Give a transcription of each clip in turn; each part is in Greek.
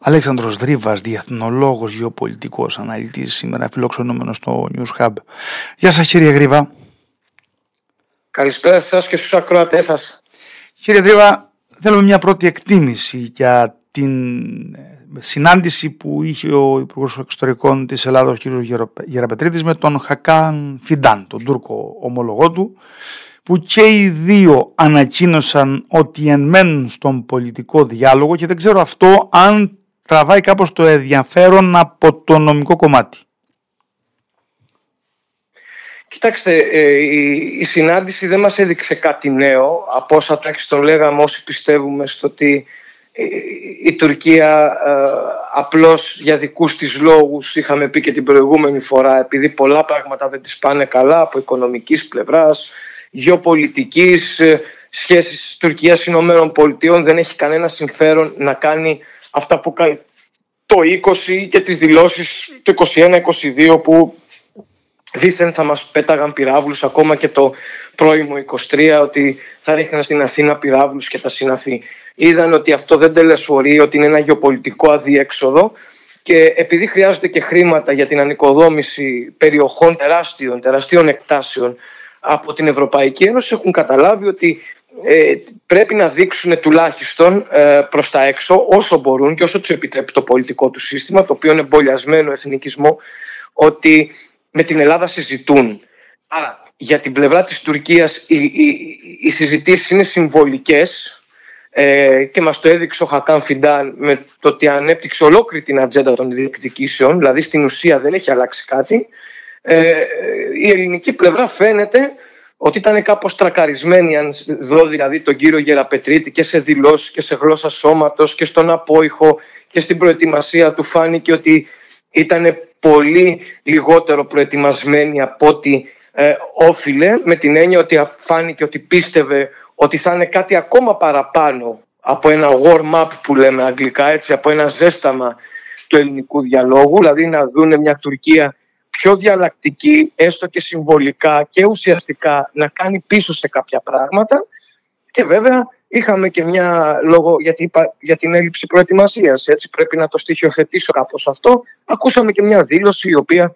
Αλέξανδρος Δρίβας, διεθνολόγος, γεωπολιτικός, αναλυτής, σήμερα φιλοξενούμενος στο News Hub. Γεια σας κύριε Γρίβα. Καλησπέρα σας και στους ακροατές σας. Κύριε Δρίβα, θέλουμε μια πρώτη εκτίμηση για την ε, συνάντηση που είχε ο Υπουργός Εξωτερικών της Ελλάδος, κ. Γεραπετρίτης, με τον Χακάν Φιντάν, τον Τούρκο ομολογό του, που και οι δύο ανακοίνωσαν ότι ενμένουν στον πολιτικό διάλογο και δεν ξέρω αυτό αν τραβάει κάπως το ενδιαφέρον από το νομικό κομμάτι. Κοιτάξτε, ε, η συνάντηση δεν μας έδειξε κάτι νέο από όσα τον λέγαμε όσοι πιστεύουμε στο ότι ε, η Τουρκία ε, απλώς για δικούς της λόγους είχαμε πει και την προηγούμενη φορά επειδή πολλά πράγματα δεν τις πάνε καλά από οικονομικής πλευράς, γεωπολιτικής, σχέσεις Τουρκίας Ηνωμένων Πολιτειών δεν έχει κανένα συμφέρον να κάνει αυτά που κάνει το 20 και τις δηλώσεις το 21-22 που δήθεν θα μας πέταγαν πυράβλους ακόμα και το πρώιμο 23 ότι θα ρίχναν στην Αθήνα πυράβλους και τα συναφή. Είδαν ότι αυτό δεν τελεσφορεί, ότι είναι ένα γεωπολιτικό αδιέξοδο και επειδή χρειάζονται και χρήματα για την ανοικοδόμηση περιοχών τεράστιων, τεραστίων εκτάσεων από την Ευρωπαϊκή Ένωση έχουν καταλάβει ότι ε, πρέπει να δείξουν τουλάχιστον ε, προς τα έξω όσο μπορούν και όσο τους επιτρέπει το πολιτικό του σύστημα το οποίο είναι εμπολιασμένο εθνικισμό ότι με την Ελλάδα συζητούν. Άρα για την πλευρά της Τουρκίας οι, οι, οι συζητήσεις είναι συμβολικές ε, και μας το έδειξε ο Χακάν Φιντάν με το ότι ανέπτυξε ολόκληρη την ατζέντα των διεκδικήσεων, δηλαδή στην ουσία δεν έχει αλλάξει κάτι. Ε, η ελληνική πλευρά φαίνεται ότι ήταν κάπως τρακαρισμένη αν δω δηλαδή τον κύριο Γεραπετρίτη και σε δηλώσεις και σε γλώσσα σώματος και στον απόϊχο και στην προετοιμασία του φάνηκε ότι ήταν πολύ λιγότερο προετοιμασμένη από ό,τι ε, όφιλε με την έννοια ότι φάνηκε ότι πίστευε ότι θα είναι κάτι ακόμα παραπάνω από ένα warm-up που λέμε αγγλικά έτσι, από ένα ζέσταμα του ελληνικού διαλόγου, δηλαδή να δούνε μια Τουρκία πιο διαλλακτική, έστω και συμβολικά και ουσιαστικά να κάνει πίσω σε κάποια πράγματα. Και βέβαια είχαμε και μια λόγο γιατί για την έλλειψη προετοιμασίας, έτσι πρέπει να το στοιχειοθετήσω κάπως αυτό. Ακούσαμε και μια δήλωση η οποία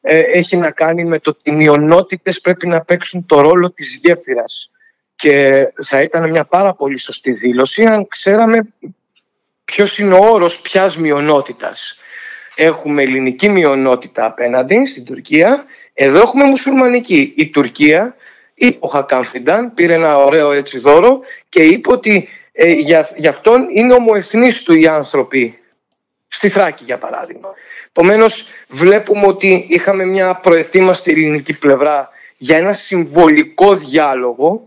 ε, έχει να κάνει με το ότι οι μειονότητες πρέπει να παίξουν το ρόλο της γέφυρας. Και θα ήταν μια πάρα πολύ σωστή δήλωση αν ξέραμε ποιος είναι ο όρος ποιας μειονότητας έχουμε ελληνική μειονότητα απέναντι στην Τουρκία. Εδώ έχουμε μουσουλμανική. Η Τουρκία ή ο Χακάν Φιντάν πήρε ένα ωραίο έτσι δώρο και είπε ότι ε, για, για αυτόν είναι ομοεθνείς του οι άνθρωποι στη Θράκη για παράδειγμα. Επομένως, βλέπουμε ότι είχαμε μια προετοίμαστη ελληνική πλευρά για ένα συμβολικό διάλογο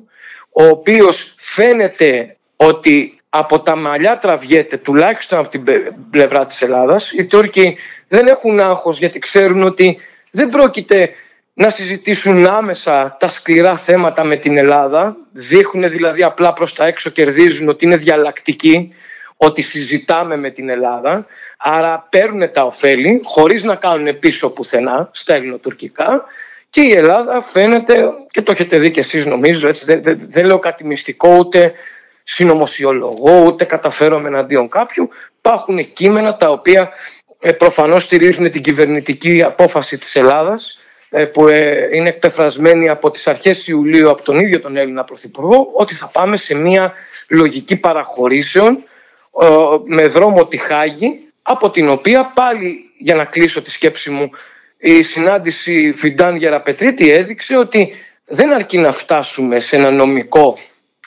ο οποίος φαίνεται ότι από τα μαλλιά τραβιέται τουλάχιστον από την πλευρά της Ελλάδας. Οι Τούρκοι δεν έχουν άγχος γιατί ξέρουν ότι δεν πρόκειται να συζητήσουν άμεσα τα σκληρά θέματα με την Ελλάδα. Δείχνουν δηλαδή απλά προς τα έξω, κερδίζουν ότι είναι διαλλακτικοί, ότι συζητάμε με την Ελλάδα. Άρα παίρνουν τα ωφέλη χωρίς να κάνουν πίσω πουθενά στα ελληνοτουρκικά και η Ελλάδα φαίνεται, και το έχετε δει και εσείς νομίζω, έτσι, δεν, δεν, δεν λέω κάτι μυστικό ούτε συνωμοσιολογώ ούτε καταφέρομαι εναντίον κάποιου. Υπάρχουν κείμενα τα οποία ε, προφανώς στηρίζουν την κυβερνητική απόφαση της Ελλάδας ε, που ε, είναι εκπεφρασμένη από τις αρχές Ιουλίου από τον ίδιο τον Έλληνα Πρωθυπουργό ότι θα πάμε σε μια λογική παραχωρήσεων με δρόμο τη Χάγη από την οποία πάλι για να κλείσω τη σκέψη μου η συνάντηση Φιντάν Γεραπετρίτη έδειξε ότι δεν αρκεί να φτάσουμε σε ένα νομικό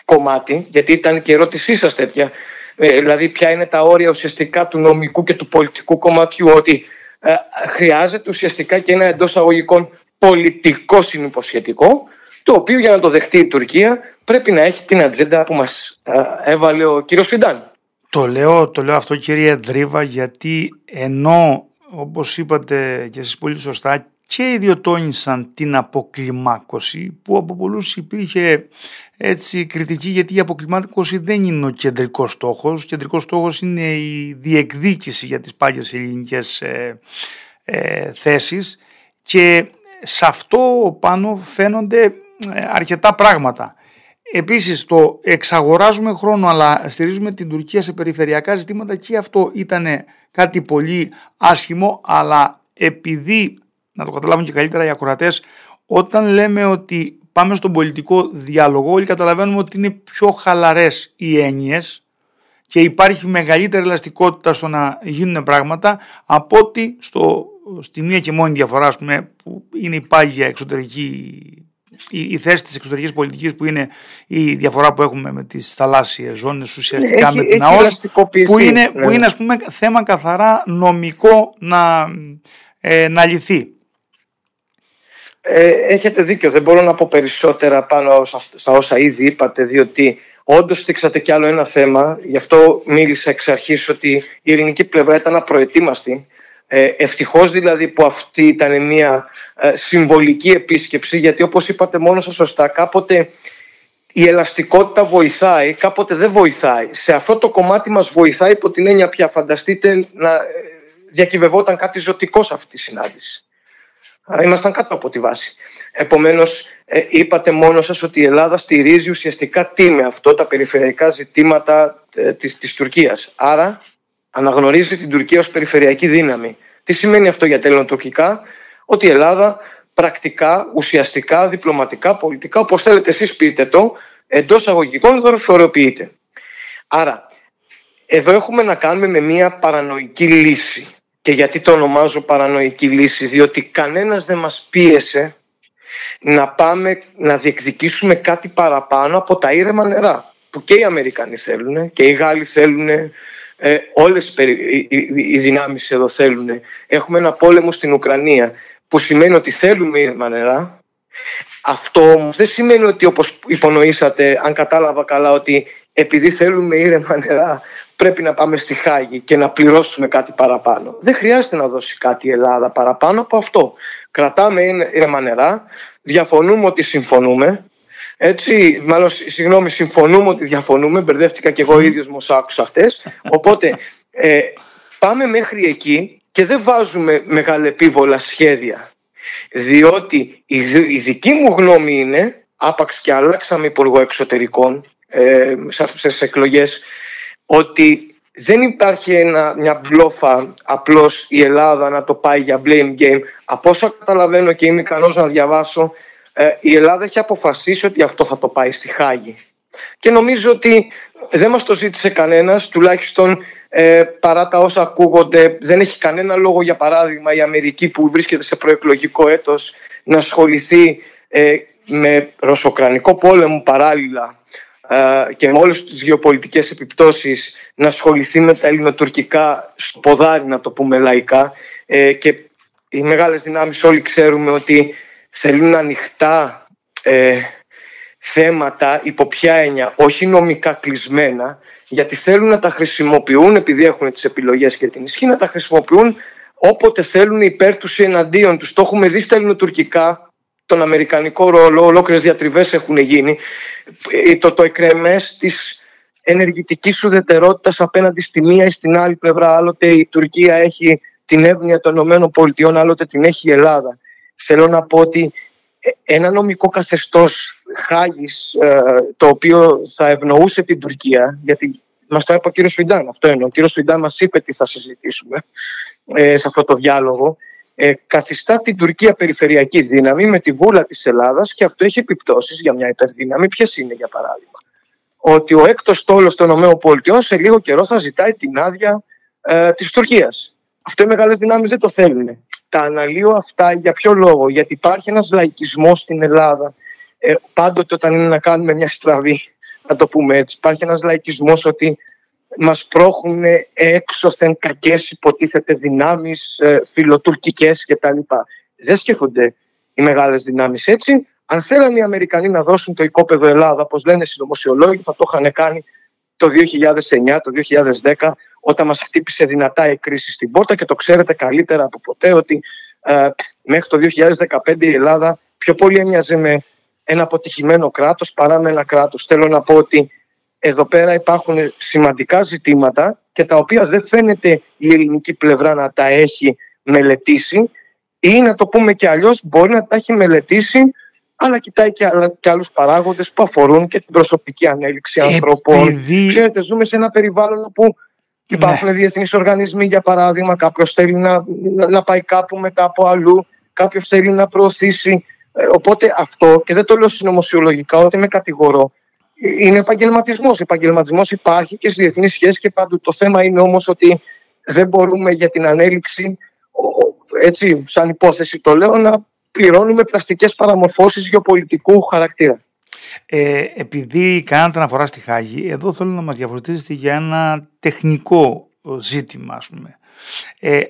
κομμάτι, γιατί ήταν και η ερώτησή σας τέτοια, ε, δηλαδή ποια είναι τα όρια ουσιαστικά του νομικού και του πολιτικού κομματιού, ότι ε, χρειάζεται ουσιαστικά και ένα εντός αγωγικών πολιτικό συνυποσχετικό, το οποίο για να το δεχτεί η Τουρκία πρέπει να έχει την ατζέντα που μας ε, έβαλε ο κύριος Φιντάν. Το λέω, το λέω αυτό κύριε Δρίβα γιατί ενώ όπως είπατε και εσείς πολύ σωστά και ιδιωτώνησαν την αποκλιμάκωση που από πολλούς υπήρχε έτσι κριτική γιατί η αποκλιμάκωση δεν είναι ο κεντρικός στόχος. Ο κεντρικός στόχος είναι η διεκδίκηση για τις πάγιες ελληνικές ε, ε, θέσεις και σε αυτό πάνω φαίνονται ε, αρκετά πράγματα. Επίσης το εξαγοράζουμε χρόνο αλλά στηρίζουμε την Τουρκία σε περιφερειακά ζητήματα και αυτό ήταν κάτι πολύ άσχημο αλλά επειδή, να το καταλάβουν και καλύτερα οι ακροατές, όταν λέμε ότι πάμε στον πολιτικό διάλογο όλοι καταλαβαίνουμε ότι είναι πιο χαλαρές οι έννοιες και υπάρχει μεγαλύτερη ελαστικότητα στο να γίνουν πράγματα από ότι στο, στη μία και μόνη διαφορά πούμε, που είναι η πάγια εξωτερική η, η θέση της εξωτερικής πολιτικής που είναι η διαφορά που έχουμε με τις θαλάσσιες ζώνες ουσιαστικά με την ΑΟΣ που είναι, ναι. που είναι ας πούμε θέμα καθαρά νομικό να, ε, να λυθεί. Ε, έχετε δίκιο, δεν μπορώ να πω περισσότερα πάνω στα όσα ήδη είπατε διότι Όντως, στήξατε κι άλλο ένα θέμα. Γι' αυτό μίλησα εξ αρχής ότι η ελληνική πλευρά ήταν απροετοίμαστη. Ε, Ευτυχώς δηλαδή που αυτή ήταν μια ε, συμβολική επίσκεψη, γιατί όπως είπατε μόνο σας σωστά, κάποτε η ελαστικότητα βοηθάει, κάποτε δεν βοηθάει. Σε αυτό το κομμάτι μας βοηθάει υπό την έννοια πια φανταστείτε να ε, διακυβευόταν κάτι ζωτικό σε αυτή τη συνάντηση. Ήμασταν κάτω από τη βάση. Επομένως, ε, είπατε μόνος σας ότι η Ελλάδα στηρίζει ουσιαστικά τι με αυτό τα περιφερειακά ζητήματα ε, της, της Τουρκίας. Άρα αναγνωρίζει την Τουρκία ως περιφερειακή δύναμη. Τι σημαίνει αυτό για ελληνοτουρκικά, ότι η Ελλάδα πρακτικά, ουσιαστικά, διπλωματικά, πολιτικά, όπως θέλετε εσείς πείτε το, εντός αγωγικών δορυφοροποιείται. Άρα, εδώ έχουμε να κάνουμε με μια παρανοϊκή λύση. Και γιατί το ονομάζω παρανοϊκή λύση, διότι κανένας δεν μας πίεσε να πάμε να διεκδικήσουμε κάτι παραπάνω από τα ήρεμα νερά που και οι Αμερικανοί θέλουν και οι Γάλλοι θέλουν ε, όλες οι δυνάμεις εδώ θέλουν έχουμε ένα πόλεμο στην Ουκρανία που σημαίνει ότι θέλουμε ήρεμα νερά. Αυτό όμως δεν σημαίνει ότι όπως υπονοήσατε αν κατάλαβα καλά ότι επειδή θέλουμε ήρεμα νερά πρέπει να πάμε στη Χάγη και να πληρώσουμε κάτι παραπάνω. Δεν χρειάζεται να δώσει κάτι η Ελλάδα παραπάνω από αυτό. Κρατάμε ήρεμα νερά, διαφωνούμε ότι συμφωνούμε. Έτσι, μάλλον, συγγνώμη, συμφωνούμε ότι διαφωνούμε. Μπερδεύτηκα και εγώ ίδιος μου άκουσα χτε. Οπότε, ε, πάμε μέχρι εκεί και δεν βάζουμε μεγαλεπίβολα σχέδια. Διότι η, η δική μου γνώμη είναι, άπαξ και αλλάξαμε υπουργό εξωτερικών ε, σε εκλογές, ότι δεν υπάρχει ένα, μια μπλόφα απλώς η Ελλάδα να το πάει για blame game. Από όσα καταλαβαίνω και είμαι ικανός να διαβάσω, ε, η Ελλάδα έχει αποφασίσει ότι αυτό θα το πάει στη Χάγη. Και νομίζω ότι δεν μας το ζήτησε κανένας, τουλάχιστον ε, παρά τα όσα ακούγονται, δεν έχει κανένα λόγο για παράδειγμα η Αμερική που βρίσκεται σε προεκλογικό έτος να ασχοληθεί ε, με ρωσοκρανικό πόλεμο παράλληλα ε, και με όλες τις γεωπολιτικές επιπτώσεις να ασχοληθεί με τα ελληνοτουρκικά στο ποδάρι να το πούμε λαϊκά ε, και οι μεγάλες δυνάμεις όλοι ξέρουμε ότι θέλουν ανοιχτά ε, θέματα υπό ποια έννοια, όχι νομικά κλεισμένα γιατί θέλουν να τα χρησιμοποιούν επειδή έχουν τις επιλογές και την ισχύ να τα χρησιμοποιούν όποτε θέλουν υπέρ τους ή εναντίον τους. Το έχουμε δει στα ελληνοτουρκικά τον αμερικανικό ρόλο, ολόκληρες διατριβές έχουν γίνει. Ε, το, το εκρεμές της ενεργητικής ουδετερότητας απέναντι στη μία ή στην άλλη πλευρά. Άλλοτε η Τουρκία έχει την εύνοια των ΗΠΑ, άλλοτε την έχει η Ελλάδα. Θέλω να πω ότι ε, ένα νομικό καθεστώς Χάγης, ε, το οποίο θα ευνοούσε την Τουρκία, γιατί μας το είπε ο κύριος Σουιντάν, αυτό εννοώ. Ο κύριος Σουιντάν μας είπε τι θα συζητήσουμε σε αυτό το διάλογο ε, καθιστά την Τουρκία περιφερειακή δύναμη με τη βούλα της Ελλάδας και αυτό έχει επιπτώσεις για μια υπερδύναμη. Ποιες είναι για παράδειγμα; Ότι ο έκτος στόλος των ΗΠΑ σε λίγο καιρό θα ζητάει την άδεια ε, της Τουρκίας. Αυτό οι μεγάλες δυνάμεις δεν το θέλουν. Τα αναλύω αυτά για ποιο λόγο; Γιατί υπάρχει ένας λαϊκισμός στην Ελλάδα. Ε, πάντοτε όταν είναι να κάνουμε μια στραβή, να το πούμε έτσι, υπάρχει ένας λαϊκισμός ότι μας πρόχουν έξωθεν κακές υποτίθεται δυνάμεις ε, φιλοτουρκικές κτλ. Δεν σκέφτονται οι μεγάλες δυνάμεις έτσι. Αν θέλανε οι Αμερικανοί να δώσουν το οικόπεδο Ελλάδα, όπως λένε οι συνωμοσιολόγοι, θα το είχαν κάνει το 2009, το 2010, όταν μας χτύπησε δυνατά η κρίση στην πόρτα και το ξέρετε καλύτερα από ποτέ ότι ε, μέχρι το 2015 η Ελλάδα πιο πολύ έμοιαζε με ένα αποτυχημένο κράτος παρά με ένα κράτος. Θέλω να πω ότι εδώ πέρα υπάρχουν σημαντικά ζητήματα και τα οποία δεν φαίνεται η ελληνική πλευρά να τα έχει μελετήσει ή να το πούμε και αλλιώς μπορεί να τα έχει μελετήσει αλλά κοιτάει και, και άλλους παράγοντες που αφορούν και την προσωπική ανέλυξη ανθρώπων. Επειδή... Ξέρετε, ζούμε σε ένα περιβάλλον όπου υπάρχουν ναι. διεθνείς οργανισμοί, για παράδειγμα, κάποιος θέλει να, να πάει κάπου μετά από αλλού, κάποιος θέλει να προωθήσει. Ε, οπότε αυτό, και δεν το λέω συνωμοσιολογικά, ότι με κατηγορώ, είναι επαγγελματισμός. Επαγγελματισμός υπάρχει και στις διεθνείς σχέσεις και παντού. Το θέμα είναι όμως ότι δεν μπορούμε για την ανέλυξη, έτσι, σαν υπόθεση το λέω, να πληρώνουμε πλαστικές παραμορφώσεις γεωπολιτικού χαρακτήρα. Ε, επειδή κάνατε αναφορά στη Χάγη, εδώ θέλω να μας διαφορετήσετε για ένα τεχνικό ζήτημα, ας πούμε. Ε,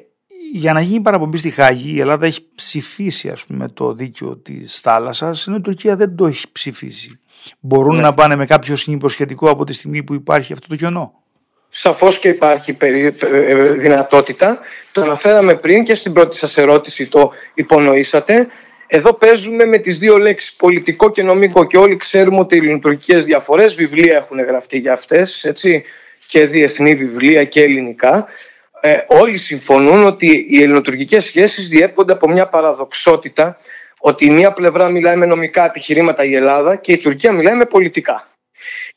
για να γίνει παραπομπή στη Χάγη, η Ελλάδα έχει ψηφίσει ας πούμε, το δίκαιο της θάλασσας, ενώ η Τουρκία δεν το έχει ψηφίσει. Μπορούν ναι. να πάνε με κάποιο συνυποσχετικό από τη στιγμή που υπάρχει αυτό το κενό; Σαφώς και υπάρχει ε, ε, δυνατότητα. Το αναφέραμε πριν και στην πρώτη σας ερώτηση το υπονοήσατε. Εδώ παίζουμε με τις δύο λέξεις πολιτικό και νομικό και όλοι ξέρουμε ότι οι ελληνοτουρκικές διαφορές, βιβλία έχουν γραφτεί για αυτές, έτσι, και διεθνή βιβλία και ελληνικά. Ε, όλοι συμφωνούν ότι οι ελληνοτουρκικές σχέσεις διέπονται από μια παραδοξότητα ότι η μία πλευρά μιλάει με νομικά επιχειρήματα η Ελλάδα και η Τουρκία μιλάει με πολιτικά.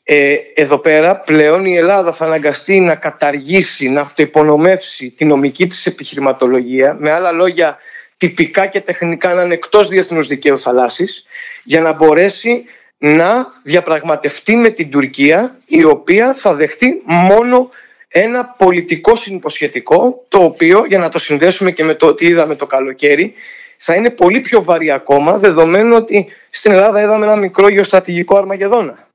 Ε, εδώ πέρα πλέον η Ελλάδα θα αναγκαστεί να καταργήσει, να αυτοϋπονομεύσει τη νομική της επιχειρηματολογία, με άλλα λόγια τυπικά και τεχνικά να είναι εκτός διεθνούς δικαίου θαλάσσης, για να μπορέσει να διαπραγματευτεί με την Τουρκία, η οποία θα δεχτεί μόνο ένα πολιτικό συνυποσχετικό, το οποίο, για να το συνδέσουμε και με το τι είδαμε το καλοκαίρι, θα είναι πολύ πιο βαρύ ακόμα, δεδομένου ότι στην Ελλάδα είδαμε ένα μικρό γεωστρατηγικό αρμαγεδόνα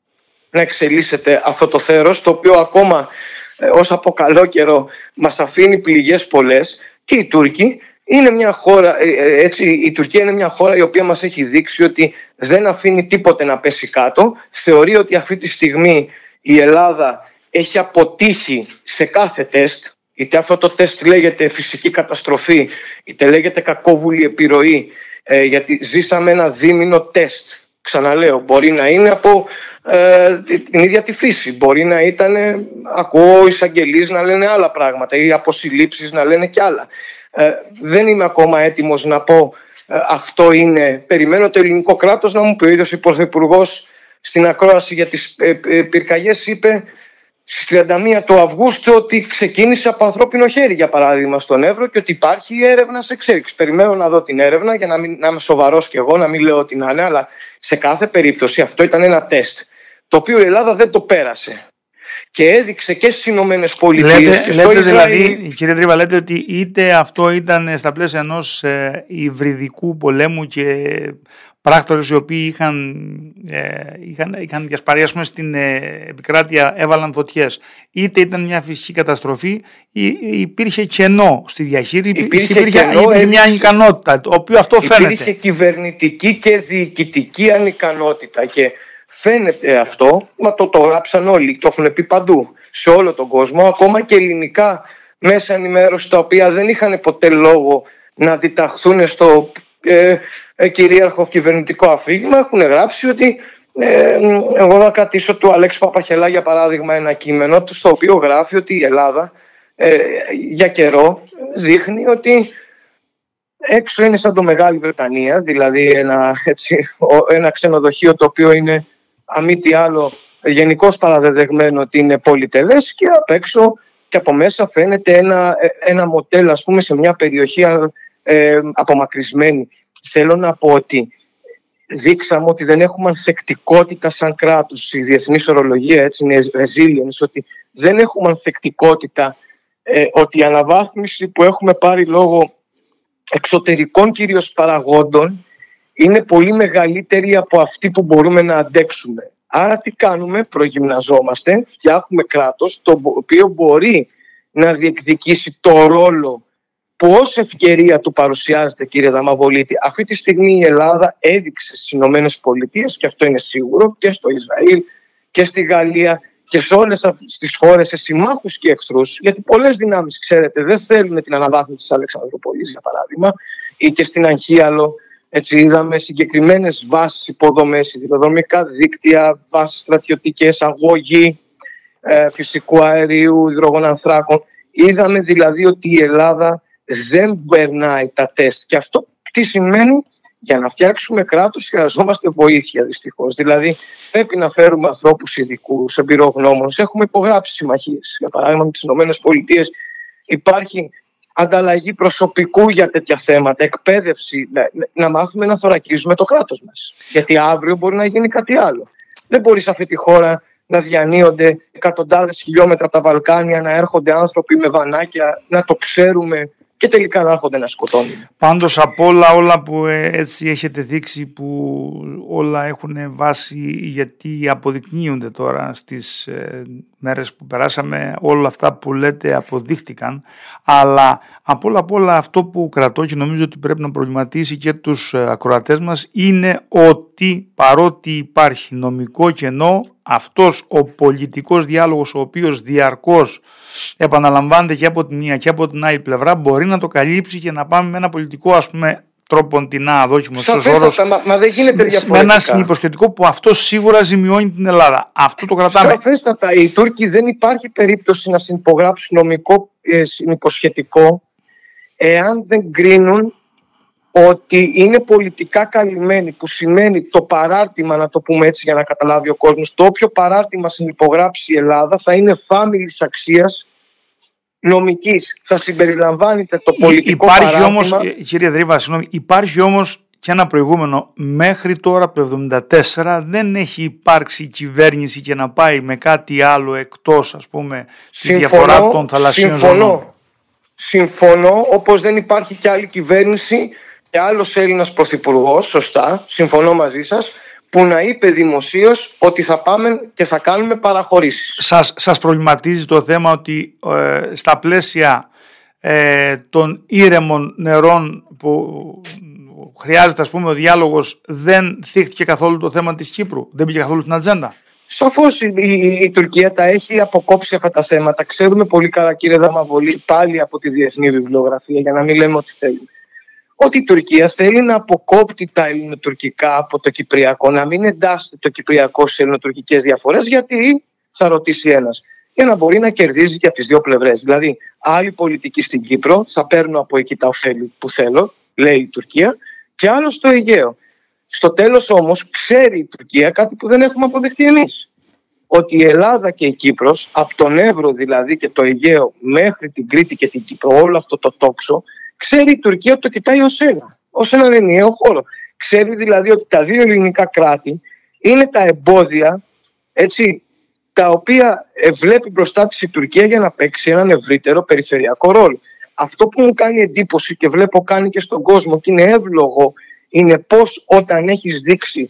να εξελίσσεται αυτό το θέρος, το οποίο ακόμα ε, ως από καλό καιρό μας αφήνει πληγές πολλές και οι Τούρκοι είναι μια χώρα, ε, ε, έτσι, η Τουρκία είναι μια χώρα η οποία μας έχει δείξει ότι δεν αφήνει τίποτε να πέσει κάτω. Θεωρεί ότι αυτή τη στιγμή η Ελλάδα έχει αποτύχει σε κάθε τεστ, είτε αυτό το τεστ λέγεται φυσική καταστροφή, είτε λέγεται κακόβουλη επιρροή, γιατί ζήσαμε ένα δίμηνο τεστ. Ξαναλέω, μπορεί να είναι από ε, την ίδια τη φύση. Μπορεί να ήταν, ακούω εισαγγελείς να λένε άλλα πράγματα ή αποσυλλήψεις να λένε και άλλα. Ε, δεν είμαι ακόμα έτοιμος να πω ε, αυτό είναι. Περιμένω το ελληνικό κράτος να μου πει ο ίδιος ο Πρωθυπουργός στην ακρόαση για τις ε, ε, πυρκαγιές είπε στις 31 του Αυγούστου ότι ξεκίνησε από ανθρώπινο χέρι για παράδειγμα στον Εύρο και ότι υπάρχει έρευνα σε εξέλιξη. Περιμένω να δω την έρευνα για να, μην, να είμαι σοβαρός και εγώ, να μην λέω ότι να είναι, αλλά σε κάθε περίπτωση αυτό ήταν ένα τεστ το οποίο η Ελλάδα δεν το πέρασε. Και έδειξε και στις Ηνωμένες Πολιτείες. Λέτε, λέτε δηλαδή, κύριε Τρίβα, λέτε ότι είτε αυτό ήταν στα πλαίσια ενός ε, υβριδικού πολέμου και πράκτορες οι οποίοι είχαν, ε, είχαν, είχαν διασπαρεί πούμε, στην ε, επικράτεια έβαλαν φωτιές είτε ήταν μια φυσική καταστροφή ή, υπήρχε κενό στη διαχείριση υπήρχε, υπήρχε, κενό, υπήρχε μια ανικανότητα το οποίο αυτό φαίνεται υπήρχε κυβερνητική και διοικητική ανικανότητα και Φαίνεται αυτό, μα το, το γράψαν όλοι, το έχουν πει παντού, σε όλο τον κόσμο, ακόμα και ελληνικά μέσα ενημέρωση τα οποία δεν είχαν ποτέ λόγο να διταχθούν στο ε, ε, κυρίαρχο κυβερνητικό αφήγημα, έχουν γράψει ότι ε, εγώ θα κρατήσω του Αλέξη Παπαχελά για παράδειγμα ένα κείμενο στο οποίο γράφει ότι η Ελλάδα ε, για καιρό δείχνει ότι έξω είναι σαν το Μεγάλη Βρετανία, δηλαδή ένα, έτσι, ένα ξενοδοχείο το οποίο είναι αμή τι άλλο γενικώς παραδεδεγμένο ότι είναι πολυτελές και απ' έξω και από μέσα φαίνεται ένα, ένα μοντέλο ας πούμε σε μια περιοχή ε, απομακρυσμένη. Θέλω να πω ότι δείξαμε ότι δεν έχουμε ανθεκτικότητα σαν κράτος, η διεθνής ορολογία έτσι είναι resilience, ότι δεν έχουμε ανθεκτικότητα, ε, ότι η αναβάθμιση που έχουμε πάρει λόγω εξωτερικών κυρίως παραγόντων είναι πολύ μεγαλύτερη από αυτή που μπορούμε να αντέξουμε. Άρα τι κάνουμε, προγυμναζόμαστε, φτιάχνουμε κράτος το οποίο μπορεί να διεκδικήσει το ρόλο που ως ευκαιρία του παρουσιάζεται κύριε Δαμαβολίτη. Αυτή τη στιγμή η Ελλάδα έδειξε στις Ηνωμένες Πολιτείες και αυτό είναι σίγουρο και στο Ισραήλ και στη Γαλλία και σε όλες τις χώρες, σε συμμάχους και εχθρούς, γιατί πολλές δυνάμεις, ξέρετε, δεν θέλουν την αναβάθμιση της Αλεξανδροπολής, για παράδειγμα, ή και στην Αγχίαλο έτσι είδαμε συγκεκριμένες βάσεις υποδομές, υδροδρομικά δίκτυα, βάσεις στρατιωτικές, αγωγή ε, φυσικού αερίου, υδρογονανθράκων. Είδαμε δηλαδή ότι η Ελλάδα δεν περνάει τα τεστ. Και αυτό τι σημαίνει; Για να φτιάξουμε κράτος χρειαζόμαστε βοήθεια δυστυχώς. Δηλαδή, πρέπει να φέρουμε ανθρώπους ειδικούς, εμπειρογνώμονες. Έχουμε υπογράψει συμμαχίες. Για παράδειγμα, με τις ΗΠΑ υπάρχει ανταλλαγή προσωπικού για τέτοια θέματα, εκπαίδευση, να, να μάθουμε να θωρακίζουμε το κράτος μας. Γιατί αύριο μπορεί να γίνει κάτι άλλο. Δεν μπορείς σε αυτή τη χώρα να διανύονται εκατοντάδες χιλιόμετρα από τα Βαλκάνια, να έρχονται άνθρωποι με βανάκια, να το ξέρουμε και τελικά να έρχονται να σκοτώνουν. Πάντως από όλα, όλα που ε, έτσι έχετε δείξει που όλα έχουν βάση γιατί αποδεικνύονται τώρα στις ε, μέρες που περάσαμε όλα αυτά που λέτε αποδείχτηκαν αλλά από όλα, από όλα αυτό που κρατώ και νομίζω ότι πρέπει να προβληματίσει και τους ε, ακροατές μας είναι ότι παρότι υπάρχει νομικό κενό αυτός ο πολιτικός διάλογος ο οποίος διαρκώς επαναλαμβάνεται και από την μία και από την άλλη πλευρά μπορεί να το καλύψει και να πάμε με ένα πολιτικό ας πούμε τρόπο την αδόκιμο ω όρο. Μα, μα δεν γίνεται διαφορετικά. Με ένα συνυποσχετικό που αυτό σίγουρα ζημιώνει την Ελλάδα. Αυτό το κρατάμε. Σαφέστατα. Οι Τούρκοι δεν υπάρχει περίπτωση να συνυπογράψουν νομικό ε, συνυποσχετικό εάν δεν κρίνουν ότι είναι πολιτικά καλυμμένοι, που σημαίνει το παράρτημα, να το πούμε έτσι για να καταλάβει ο κόσμος, το όποιο παράρτημα συνυπογράψει η Ελλάδα θα είναι φάμιλης αξίας νομικής. Θα συμπεριλαμβάνεται το πολιτικό υπάρχει παράρτημα. Όμως, ε, κύριε Δρύβα, συγγνώμη, υπάρχει όμως και ένα προηγούμενο. Μέχρι τώρα, το 1974, δεν έχει υπάρξει κυβέρνηση και να πάει με κάτι άλλο εκτός, ας πούμε, τη διαφορά των θαλασσίων συμφωνώ, Συμφωνώ, όπως δεν υπάρχει και άλλη κυβέρνηση και άλλος Έλληνας Πρωθυπουργός, σωστά, συμφωνώ μαζί σας, που να είπε δημοσίως ότι θα πάμε και θα κάνουμε παραχωρήσεις. Σας, σας προβληματίζει το θέμα ότι ε, στα πλαίσια ε, των ήρεμων νερών που χρειάζεται ας πούμε ο διάλογος δεν θύχτηκε καθόλου το θέμα της Κύπρου, δεν πήγε καθόλου στην ατζέντα; Σαφώς η, η, Τουρκία τα έχει αποκόψει αυτά τα θέματα. Ξέρουμε πολύ καλά, κύριε Δαμαβολή, πάλι από τη διεθνή βιβλιογραφία, για να μην λέμε ό,τι θέλουμε ότι η Τουρκία θέλει να αποκόπτει τα ελληνοτουρκικά από το Κυπριακό, να μην εντάσσεται το Κυπριακό σε ελληνοτουρκικές διαφορές, γιατί θα ρωτήσει ένας, για να μπορεί να κερδίζει και από τις δύο πλευρές. Δηλαδή, άλλη πολιτική στην Κύπρο, θα παίρνω από εκεί τα ωφέλη που θέλω, λέει η Τουρκία, και άλλο στο Αιγαίο. Στο τέλος όμως, ξέρει η Τουρκία κάτι που δεν έχουμε αποδεχτεί εμείς. Ότι η Ελλάδα και η Κύπρος, από τον Εύρο δηλαδή και το Αιγαίο μέχρι την Κρήτη και την Κύπρο, όλο αυτό το τόξο, ξέρει η Τουρκία ότι το κοιτάει ως ένα, ως έναν ενιαίο χώρο. Ξέρει δηλαδή ότι τα δύο ελληνικά κράτη είναι τα εμπόδια έτσι, τα οποία βλέπει μπροστά της η Τουρκία για να παίξει έναν ευρύτερο περιφερειακό ρόλο. Αυτό που μου κάνει εντύπωση και βλέπω κάνει και στον κόσμο και είναι εύλογο είναι πώς όταν έχεις δείξει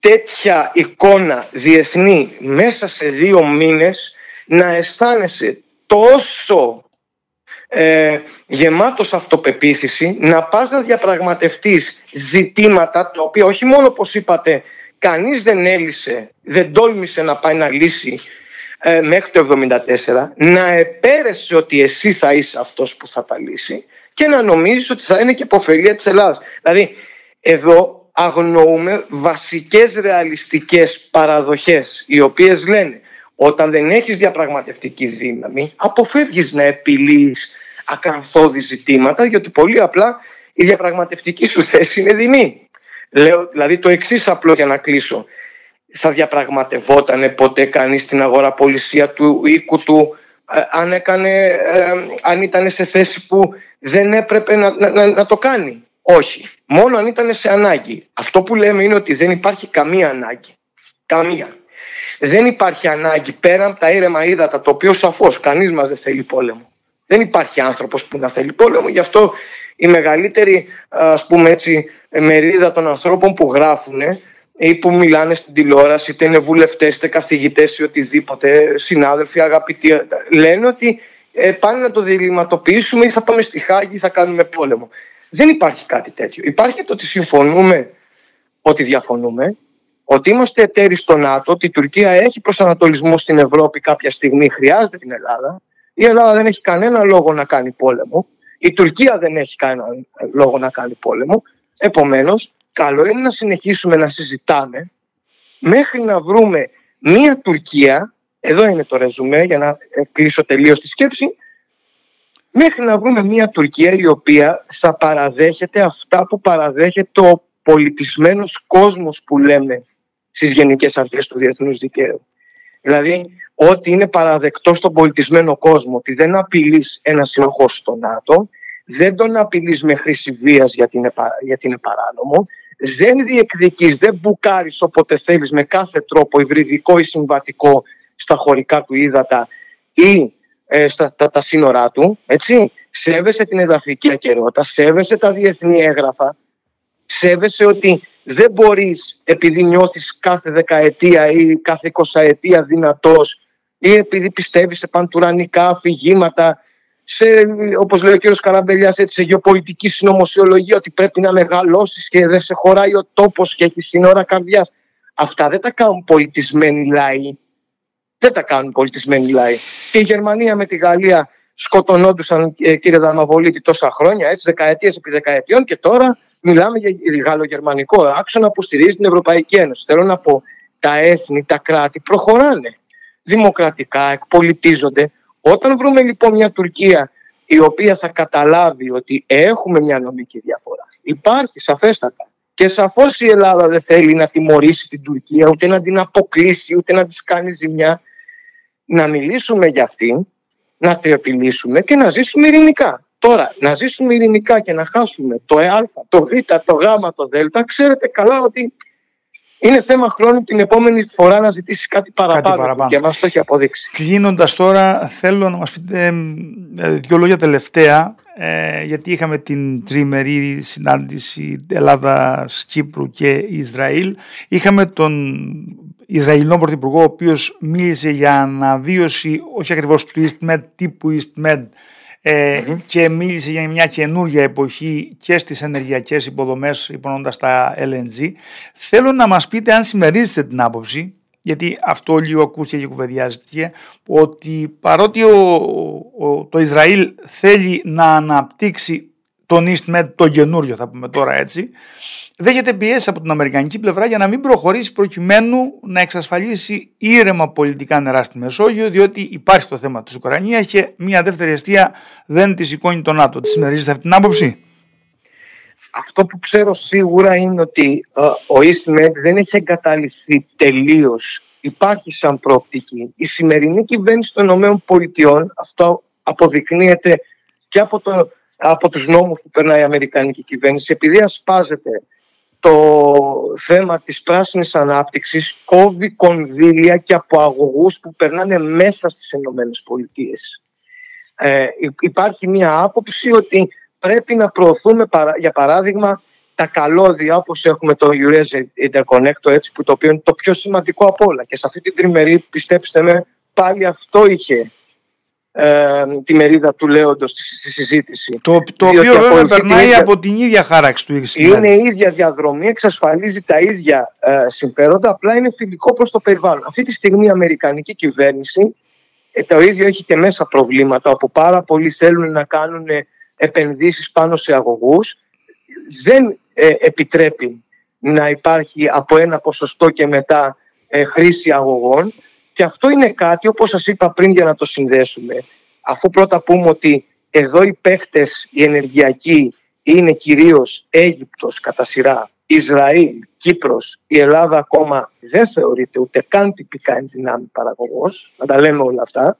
τέτοια εικόνα διεθνή μέσα σε δύο μήνες να αισθάνεσαι τόσο ε, γεμάτος αυτοπεποίθηση να πας να διαπραγματευτείς ζητήματα τα οποία όχι μόνο όπως είπατε κανείς δεν έλυσε, δεν τόλμησε να πάει να λύσει ε, μέχρι το 1974 να επέρεσε ότι εσύ θα είσαι αυτός που θα τα λύσει και να νομίζεις ότι θα είναι και υποφελία της Ελλάδας. Δηλαδή εδώ αγνοούμε βασικές ρεαλιστικές παραδοχές οι οποίες λένε όταν δεν έχεις διαπραγματευτική δύναμη αποφεύγεις να επιλύεις ακαθόδη ζητήματα, γιατί πολύ απλά η διαπραγματευτική σου θέση είναι δεινή. Λέω δηλαδή το εξής απλό για να κλείσω. Θα διαπραγματευόταν ποτέ κανείς στην αγοραπολισία του οίκου του ε, αν, έκανε, ε, αν ήταν σε θέση που δεν έπρεπε να, να, να, το κάνει; Όχι. Μόνο αν ήταν σε ανάγκη. Αυτό που λέμε είναι ότι δεν υπάρχει καμία ανάγκη. Καμία. Δεν υπάρχει ανάγκη πέρα από τα ήρεμα ύδατα, το οποίο σαφώς κανείς μας δεν θέλει πόλεμο. Δεν υπάρχει άνθρωπος που να θέλει πόλεμο. Γι' αυτό η μεγαλύτερη ας πούμε έτσι, μερίδα των ανθρώπων που γράφουν ή που μιλάνε στην τηλεόραση, είτε είναι βουλευτές, είτε καθηγητές ή οτιδήποτε, συνάδελφοι, αγαπητοί, λένε ότι ε, πάνε να το διληματοποιήσουμε ή θα πάμε στη Χάγη ή θα κάνουμε πόλεμο. Δεν υπάρχει κάτι τέτοιο. Υπάρχει το ότι συμφωνούμε ότι διαφωνούμε, ότι είμαστε εταίροι στο ΝΑΤΟ, ότι η Τουρκία έχει προσανατολισμό στην Ευρώπη κάποια στιγμή, χρειάζεται την Ελλάδα, η Ελλάδα δεν έχει κανένα λόγο να κάνει πόλεμο. Η Τουρκία δεν έχει κανένα λόγο να κάνει πόλεμο. Επομένως, καλό είναι να συνεχίσουμε να συζητάμε μέχρι να βρούμε μία Τουρκία. Εδώ είναι το ρεζουμέ για να κλείσω τελείως τη σκέψη. Μέχρι να βρούμε μία Τουρκία η οποία θα παραδέχεται αυτά που παραδέχεται ο πολιτισμένος κόσμος που λέμε στις γενικές αρχές του διεθνούς δικαίου. Δηλαδή, ότι είναι παραδεκτό στον πολιτισμένο κόσμο, ότι δεν απειλείς ένα συνοχό στο ΝΑΤΟ, δεν τον απειλείς με χρήση βίας γιατί είναι, γιατί είναι παράνομο, δεν διεκδικείς, δεν μπουκάρεις όποτε θέλεις με κάθε τρόπο υβριδικό ή συμβατικό στα χωρικά του ύδατα ή ε, στα τα, τα σύνορά του, έτσι. Σέβεσαι την εδαφική ακαιρεότητα, σέβεσαι τα διεθνή έγγραφα, σέβεσαι ότι δεν μπορείς επειδή νιώθεις κάθε δεκαετία ή κάθε εικοσαετία δυνατός ή επειδή πιστεύεις σε παντουρανικά αφηγήματα, σε, όπως λέει ο κ. Καραμπελιάς, έτσι, σε γεωπολιτική συνωμοσιολογία ότι πρέπει να μεγαλώσεις και δεν σε χωράει ο τόπος και έχεις σύνορα καρδιάς. Αυτά δεν τα κάνουν πολιτισμένοι λαοί. Δεν τα κάνουν πολιτισμένοι λαοί. Και η Γερμανία με τη Γαλλία σκοτωνόντουσαν, ε, κύριε Δαμαβολίτη, τόσα χρόνια, έτσι, δεκαετίες επί δεκαετιών και τώρα μιλάμε για γαλλογερμανικό άξονα που στηρίζει την Ευρωπαϊκή Ένωση. Θέλω να πω, τα έθνη, τα κράτη προχωράνε δημοκρατικά, εκπολιτίζονται. Όταν βρούμε λοιπόν μια Τουρκία η οποία θα καταλάβει ότι έχουμε μια νομική διαφορά, υπάρχει σαφέστατα. Και σαφώς η Ελλάδα δεν θέλει να τιμωρήσει την Τουρκία, ούτε να την αποκλείσει, ούτε να της κάνει ζημιά. Να μιλήσουμε για αυτήν, να την επιλύσουμε και να ζήσουμε ειρηνικά. Τώρα, να ζήσουμε ειρηνικά και να χάσουμε το Ε, το Β, το Γ, το Δ, ξέρετε καλά ότι είναι θέμα χρόνου την επόμενη φορά να ζητήσεις κάτι παραπάνω, κάτι παραπάνω. και μας το έχει αποδείξει. Κλείνοντας τώρα, θέλω να μας πείτε ε, δύο λόγια τελευταία, ε, γιατί είχαμε την τριμερή συνάντηση Ελλάδας, Κύπρου και Ισραήλ. Είχαμε τον Ισραηλινό Πρωθυπουργό, ο οποίος μίλησε για αναβίωση, όχι ακριβώς του EastMed, τύπου EastMed, ε, και μίλησε για μια καινούργια εποχή και στις ενεργειακές υποδομές υπονοώντας τα LNG. Θέλω να μας πείτε αν συμμερίζετε την άποψη, γιατί αυτό λίγο ακούστηκε και κουβεντιάζεται, ότι παρότι ο, το Ισραήλ θέλει να αναπτύξει τον EastMed, το καινούριο θα πούμε τώρα έτσι, δέχεται πιέσεις από την Αμερικανική πλευρά για να μην προχωρήσει προκειμένου να εξασφαλίσει ήρεμα πολιτικά νερά στη Μεσόγειο, διότι υπάρχει το θέμα της Ουκρανίας και μια δεύτερη αιστεία δεν της σηκώνει το ΝΑΤΟ. Τη συμμερίζετε αυτή την άποψη; Αυτό που ξέρω σίγουρα είναι ότι ε, ο EastMed δεν έχει εγκαταλειφθεί τελείως. Υπάρχει σαν προοπτική. Η σημερινή κυβέρνηση των ΗΠΑ, αυτό αποδεικνύεται και από, το, από τους νόμους που περνάει η Αμερικανική κυβέρνηση, επειδή ασπάζεται το θέμα της πράσινης ανάπτυξης κόβει κονδύλια και από αγωγούς που περνάνε μέσα στις Ηνωμένες Πολιτείες. Ε, υπάρχει μια άποψη ότι πρέπει να προωθούμε για παράδειγμα τα καλώδια όπως έχουμε το Eurasia Interconnector έτσι, που το οποίο είναι το πιο σημαντικό από όλα και σε αυτή την τριμερή πιστέψτε με πάλι αυτό είχε ε, τη μερίδα του λέοντος στη, συζήτηση. Το, το οποίο βέβαια περνάει από την ίδια χάραξη του ίδιου Είναι η ίδια διαδρομή, εξασφαλίζει τα ίδια ε, συμφέροντα, απλά είναι φιλικό προς το περιβάλλον. Αυτή τη στιγμή η Αμερικανική κυβέρνηση ε, το ίδιο έχει και μέσα προβλήματα, όπου πάρα πολλοί θέλουν να κάνουν επενδύσεις πάνω σε αγωγούς. Δεν ε, επιτρέπει να υπάρχει από ένα ποσοστό και μετά ε, χρήση αγωγών και αυτό είναι κάτι, όπως σας είπα πριν για να το συνδέσουμε, αφού πρώτα πούμε ότι εδώ οι παίχτες, οι ενεργειακοί, είναι κυρίως Αίγυπτος κατά σειρά, Ισραήλ, Κύπρος, η Ελλάδα ακόμα δεν θεωρείται ούτε καν τυπικά ενδυνάμει παραγωγός, να τα λέμε όλα αυτά.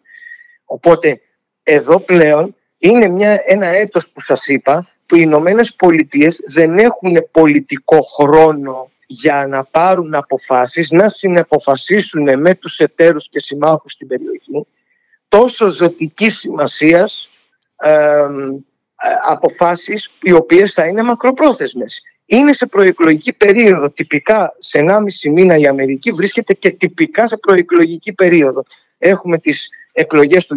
Οπότε εδώ πλέον είναι μια, ένα έτος που σας είπα που οι Ηνωμένες Πολιτείες δεν έχουν πολιτικό χρόνο για να πάρουν αποφάσεις, να συνεποφασίσουν με τους εταίρους και συμμάχους στην περιοχή τόσο ζωτικής σημασίας ε, αποφάσεις οι οποίες θα είναι μακροπρόθεσμες. Είναι σε προεκλογική περίοδο. Τυπικά σε 1,5 μήνα η Αμερική βρίσκεται και τυπικά σε προεκλογική περίοδο. Έχουμε τις εκλογές του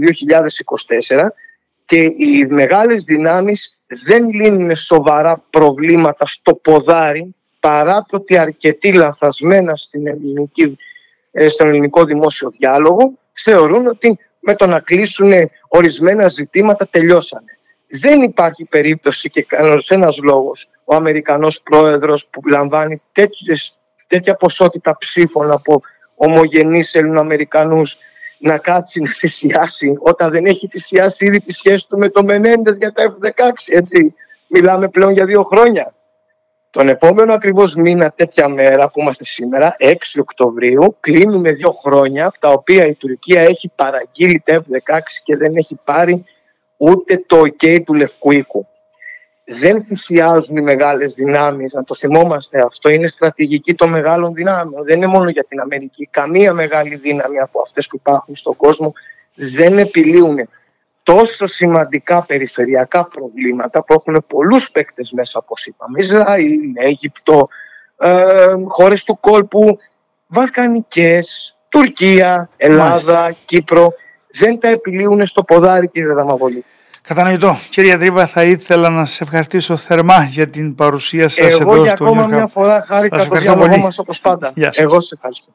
2024 και οι μεγάλες δυνάμεις δεν λύνουν σοβαρά προβλήματα στο ποδάρι παρά το ότι αρκετοί λαθασμένα στην ελληνική, ε, στον ελληνικό δημόσιο διάλογο θεωρούν ότι με το να κλείσουν ορισμένα ζητήματα τελειώσανε. Δεν υπάρχει περίπτωση και κανένας ένας λόγος ο Αμερικανός πρόεδρος που λαμβάνει τέτοιες, τέτοια ποσότητα ψήφων από ομογενείς Ελληνοαμερικανούς να κάτσει να θυσιάσει όταν δεν έχει θυσιάσει ήδη τη σχέση του με το Μενέντες για τα F-16 έτσι. Μιλάμε πλέον για δύο χρόνια. Τον επόμενο ακριβώς μήνα τέτοια μέρα που είμαστε σήμερα, 6 Οκτωβρίου, κλείνουμε δύο χρόνια τα οποία η Τουρκία έχει παραγγείλει τα F-16 και δεν έχει πάρει ούτε το OK του Λευκού Οίκου. Δεν θυσιάζουν οι μεγάλες δυνάμεις, να το θυμόμαστε αυτό, είναι στρατηγική των μεγάλων δυνάμεων. Δεν είναι μόνο για την Αμερική. Καμία μεγάλη δύναμη από αυτές που υπάρχουν στον κόσμο δεν επιλύουν τόσο σημαντικά περιφερειακά προβλήματα που έχουν πολλούς παίκτες μέσα όπως είπαμε Ισραήλ, Αίγυπτο, ε, χώρες του κόλπου, Βαλκανικές, Τουρκία, Ελλάδα, Κύπρο δεν τα επιλύουν στο ποδάρι κύριε Δαμαβολή. Κατανοητό. Κύριε Τρύπα, θα ήθελα να σα ευχαριστήσω θερμά για την παρουσία σας εδώ Εγώ για ακόμα μια φορά χάρηκα το διάλογό μας όπως πάντα. Εγώ σε ευχαριστώ.